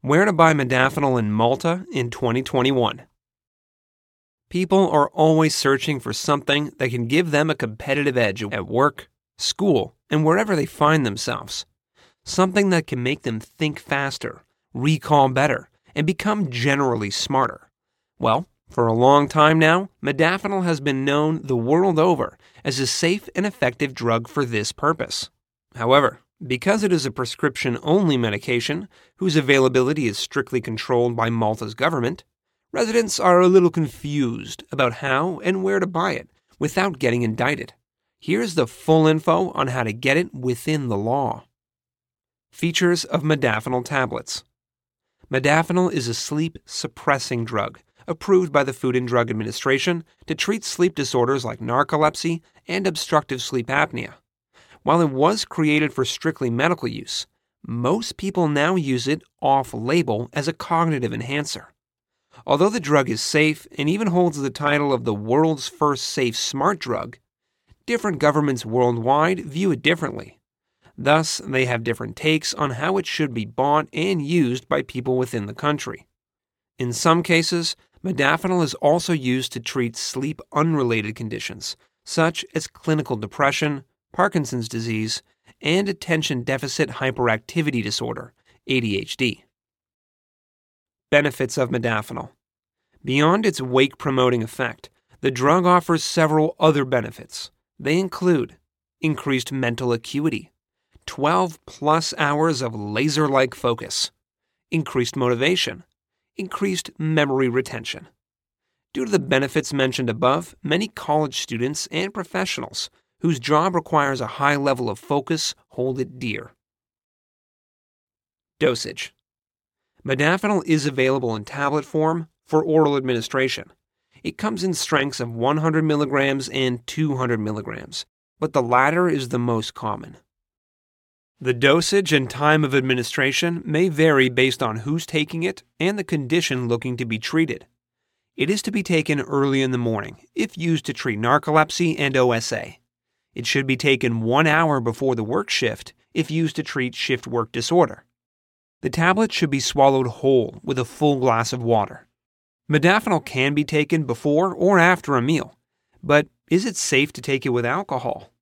Where to buy modafinil in Malta in 2021. People are always searching for something that can give them a competitive edge at work, school, and wherever they find themselves. Something that can make them think faster, recall better, and become generally smarter. Well, for a long time now, modafinil has been known the world over as a safe and effective drug for this purpose. However, because it is a prescription only medication whose availability is strictly controlled by Malta's government, residents are a little confused about how and where to buy it without getting indicted. Here's the full info on how to get it within the law. Features of modafinil tablets. Modafinil is a sleep suppressing drug approved by the Food and Drug Administration to treat sleep disorders like narcolepsy and obstructive sleep apnea. While it was created for strictly medical use, most people now use it off label as a cognitive enhancer. Although the drug is safe and even holds the title of the world's first safe smart drug, different governments worldwide view it differently. Thus, they have different takes on how it should be bought and used by people within the country. In some cases, modafinil is also used to treat sleep unrelated conditions, such as clinical depression, Parkinson's disease, and attention deficit hyperactivity disorder, ADHD. Benefits of modafinil. Beyond its wake promoting effect, the drug offers several other benefits. They include increased mental acuity, 12 plus hours of laser like focus, increased motivation, increased memory retention. Due to the benefits mentioned above, many college students and professionals whose job requires a high level of focus hold it dear. Dosage Modafinil is available in tablet form for oral administration. It comes in strengths of 100 milligrams and 200 milligrams, but the latter is the most common. The dosage and time of administration may vary based on who's taking it and the condition looking to be treated. It is to be taken early in the morning if used to treat narcolepsy and OSA. It should be taken one hour before the work shift if used to treat shift work disorder. The tablet should be swallowed whole with a full glass of water. Modafinil can be taken before or after a meal, but is it safe to take it with alcohol?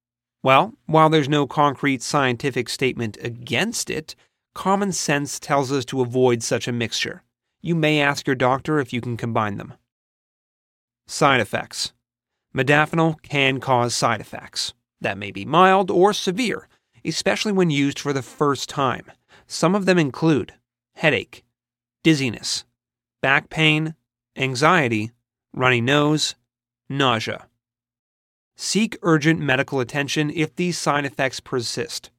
Well, while there's no concrete scientific statement against it, common sense tells us to avoid such a mixture. You may ask your doctor if you can combine them. Side effects Modafinil can cause side effects that may be mild or severe, especially when used for the first time. Some of them include headache, dizziness, back pain, anxiety, runny nose, nausea. Seek urgent medical attention if these side effects persist,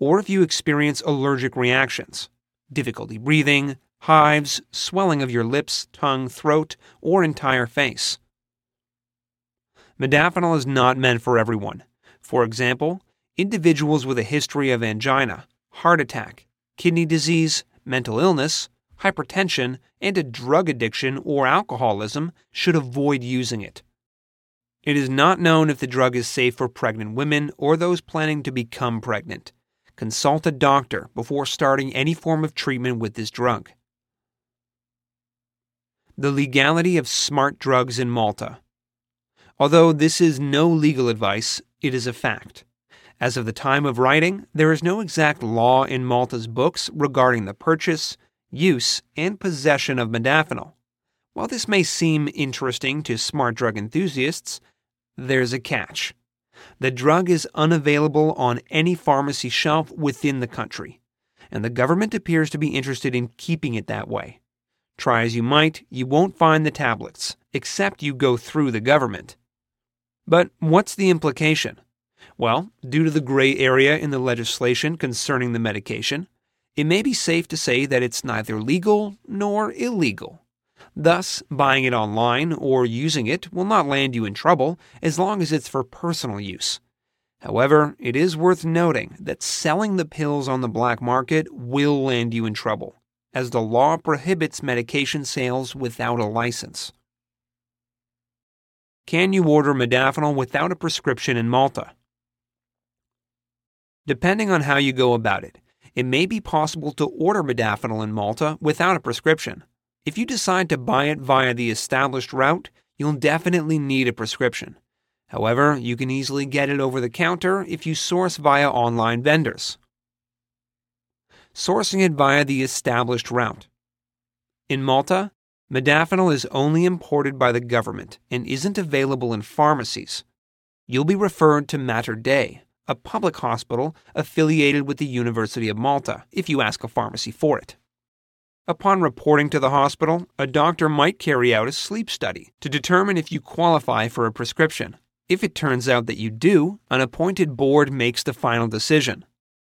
or if you experience allergic reactions, difficulty breathing, hives, swelling of your lips, tongue, throat, or entire face. Modafinil is not meant for everyone. For example, individuals with a history of angina, heart attack, kidney disease, mental illness, hypertension, and a drug addiction or alcoholism should avoid using it. It is not known if the drug is safe for pregnant women or those planning to become pregnant. Consult a doctor before starting any form of treatment with this drug. The legality of smart drugs in Malta. Although this is no legal advice, it is a fact. As of the time of writing, there is no exact law in Malta's books regarding the purchase, use, and possession of modafinil. While this may seem interesting to smart drug enthusiasts, there's a catch. The drug is unavailable on any pharmacy shelf within the country, and the government appears to be interested in keeping it that way. Try as you might, you won't find the tablets, except you go through the government. But what's the implication? Well, due to the gray area in the legislation concerning the medication, it may be safe to say that it's neither legal nor illegal. Thus, buying it online or using it will not land you in trouble as long as it's for personal use. However, it is worth noting that selling the pills on the black market will land you in trouble, as the law prohibits medication sales without a license. Can you order modafinil without a prescription in Malta? Depending on how you go about it, it may be possible to order modafinil in Malta without a prescription. If you decide to buy it via the established route, you'll definitely need a prescription. However, you can easily get it over the counter if you source via online vendors. Sourcing it via the established route. In Malta, modafinil is only imported by the government and isn't available in pharmacies. You'll be referred to Mater Dei, a public hospital affiliated with the University of Malta, if you ask a pharmacy for it. Upon reporting to the hospital, a doctor might carry out a sleep study to determine if you qualify for a prescription. If it turns out that you do, an appointed board makes the final decision.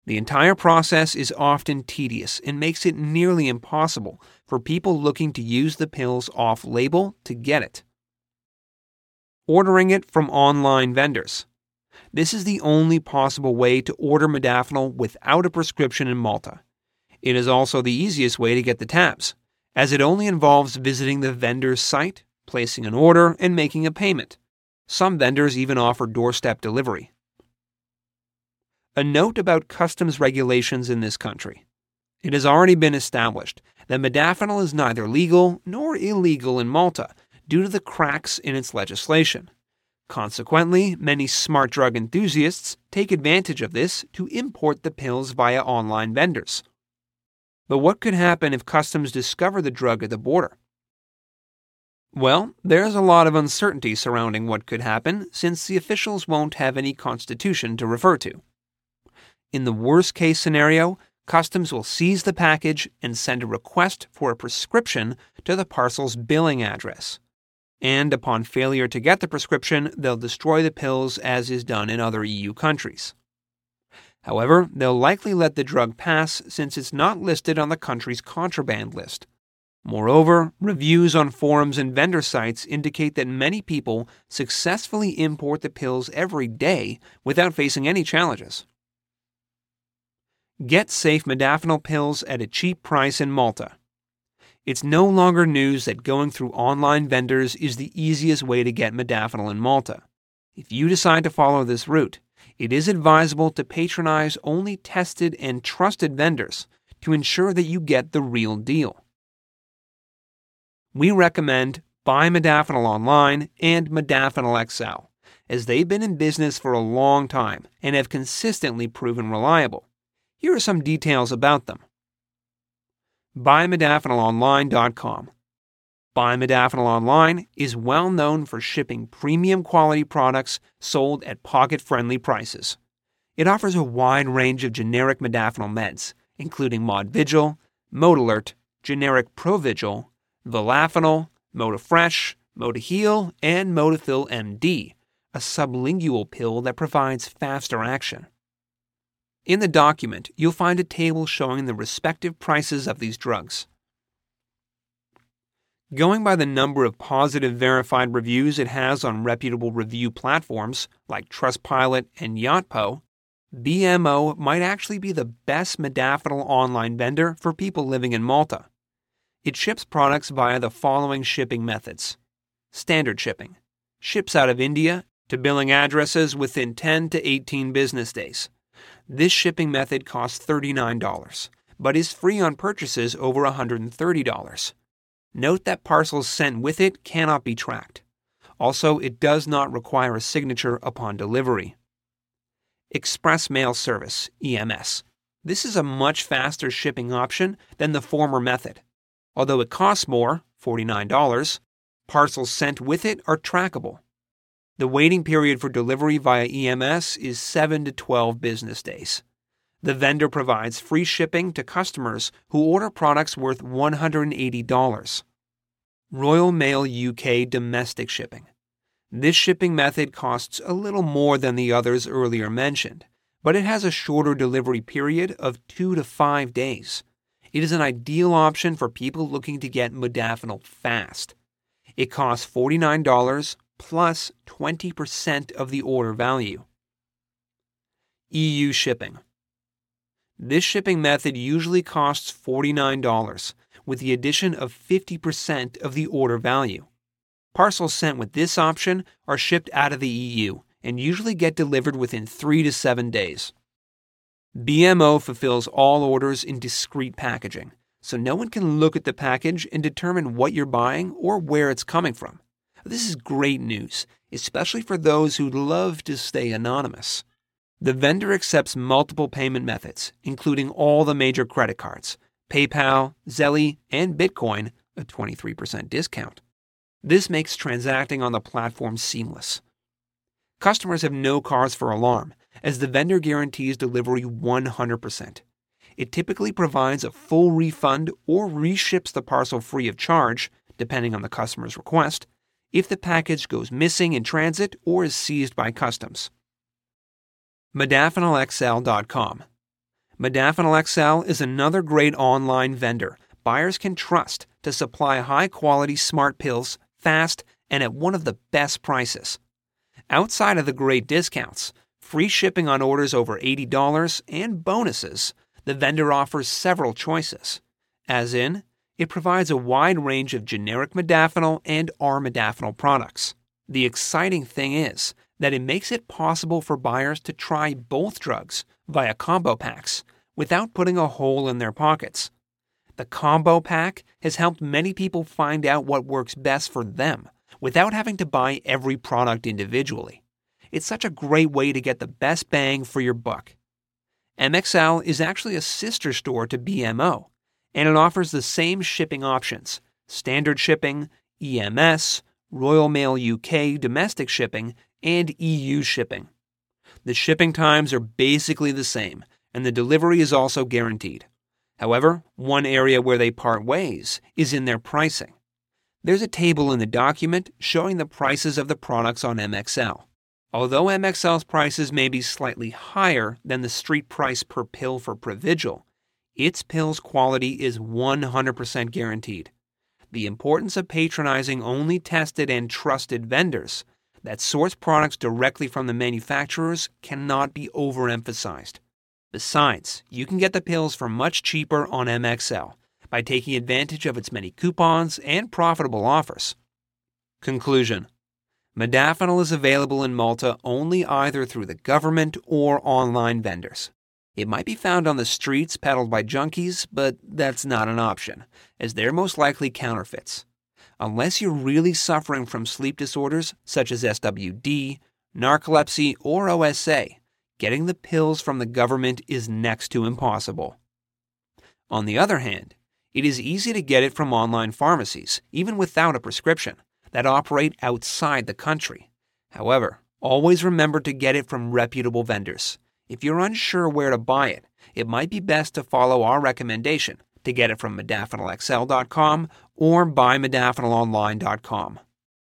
The entire process is often tedious and makes it nearly impossible for people looking to use the pills off label to get it. Ordering it from online vendors. This is the only possible way to order modafinil without a prescription in Malta. It is also the easiest way to get the tabs, as it only involves visiting the vendor's site, placing an order, and making a payment. Some vendors even offer doorstep delivery. A note about customs regulations in this country. It has already been established that modafinil is neither legal nor illegal in Malta due to the cracks in its legislation. Consequently, many smart drug enthusiasts take advantage of this to import the pills via online vendors. But what could happen if customs discover the drug at the border? Well, there's a lot of uncertainty surrounding what could happen since the officials won't have any constitution to refer to. In the worst case scenario, customs will seize the package and send a request for a prescription to the parcel's billing address. And upon failure to get the prescription, they'll destroy the pills as is done in other EU countries. However, they'll likely let the drug pass since it's not listed on the country's contraband list Moreover, reviews on forums and vendor sites indicate that many people successfully import the pills every day without facing any challenges. Get safe modafinil pills at a cheap price in Malta. It's no longer news that going through online vendors is the easiest way to get modafinil in Malta. If you decide to follow this route, it is advisable to patronize only tested and trusted vendors to ensure that you get the real deal we recommend Buy Modafinil Online and Modafinil XL, as they've been in business for a long time and have consistently proven reliable. Here are some details about them. BuyModafinilOnline.com Buy Modafinil Online is well known for shipping premium quality products sold at pocket friendly prices. It offers a wide range of generic modafinil meds, including Modvigil, Modalert, generic Provigil, Vilafinil, Modafresh, Modaheal, and Modafil MD, a sublingual pill that provides faster action. In the document, you'll find a table showing the respective prices of these drugs. Going by the number of positive verified reviews it has on reputable review platforms like Trustpilot and Yotpo, BMO might actually be the best modafinil online vendor for people living in Malta. It ships products via the following shipping methods standard shipping, ships out of India to billing addresses within 10 to 18 business days. This shipping method costs $39, but is free on purchases over $130. Note that parcels sent with it cannot be tracked. Also, it does not require a signature upon delivery. Express Mail Service, EMS. This is a much faster shipping option than the former method. Although it costs more, $49, parcels sent with it are trackable. The waiting period for delivery via EMS is 7 to 12 business days. The vendor provides free shipping to customers who order products worth $180. Royal Mail UK domestic shipping. This shipping method costs a little more than the others earlier mentioned, but it has a shorter delivery period of 2 to 5 days. It is an ideal option for people looking to get modafinil fast. It costs $49 plus 20% of the order value. EU shipping. This shipping method usually costs $49, with the addition of 50% of the order value. Parcels sent with this option are shipped out of the EU and usually get delivered within 3 to 7 days. BMO fulfills all orders in discreet packaging, so no one can look at the package and determine what you're buying or where it's coming from. This is great news, especially for those who love to stay anonymous. The vendor accepts multiple payment methods, including all the major credit cards PayPal, Zelle, and Bitcoin, a 23% discount. This makes transacting on the platform seamless. Customers have no cause for alarm, as the vendor guarantees delivery 100%. It typically provides a full refund or reships the parcel free of charge, depending on the customer's request, if the package goes missing in transit or is seized by customs. ModafinilXL.com. Modafinil is another great online vendor buyers can trust to supply high quality smart pills fast and at one of the best prices. Outside of the great discounts, free shipping on orders over $80, and bonuses, the vendor offers several choices. As in, it provides a wide range of generic modafinil and armodafinil products. The exciting thing is that it makes it possible for buyers to try both drugs via combo packs without putting a hole in their pockets. The combo pack has helped many people find out what works best for them without having to buy every product individually. It's such a great way to get the best bang for your buck. MXL is actually a sister store to BMO, and it offers the same shipping options standard shipping, EMS, Royal Mail UK domestic shipping, and EU shipping. The shipping times are basically the same, and the delivery is also guaranteed. However, one area where they part ways is in their pricing. There's a table in the document showing the prices of the products on MXL. Although MXL's prices may be slightly higher than the street price per pill for Provigil, its pill's quality is 100% guaranteed. The importance of patronizing only tested and trusted vendors that source products directly from the manufacturers cannot be overemphasized. Besides, you can get the pills for much cheaper on MXL by taking advantage of its many coupons and profitable offers. Conclusion Modafinil is available in Malta only either through the government or online vendors. It might be found on the streets peddled by junkies, but that's not an option, as they're most likely counterfeits unless you're really suffering from sleep disorders such as SWD, narcolepsy, or OSA, getting the pills from the government is next to impossible. On the other hand, it is easy to get it from online pharmacies, even without a prescription, that operate outside the country. However, always remember to get it from reputable vendors. If you're unsure where to buy it, it might be best to follow our recommendation to get it from modafinilxl.com or buymodafinilonline.com.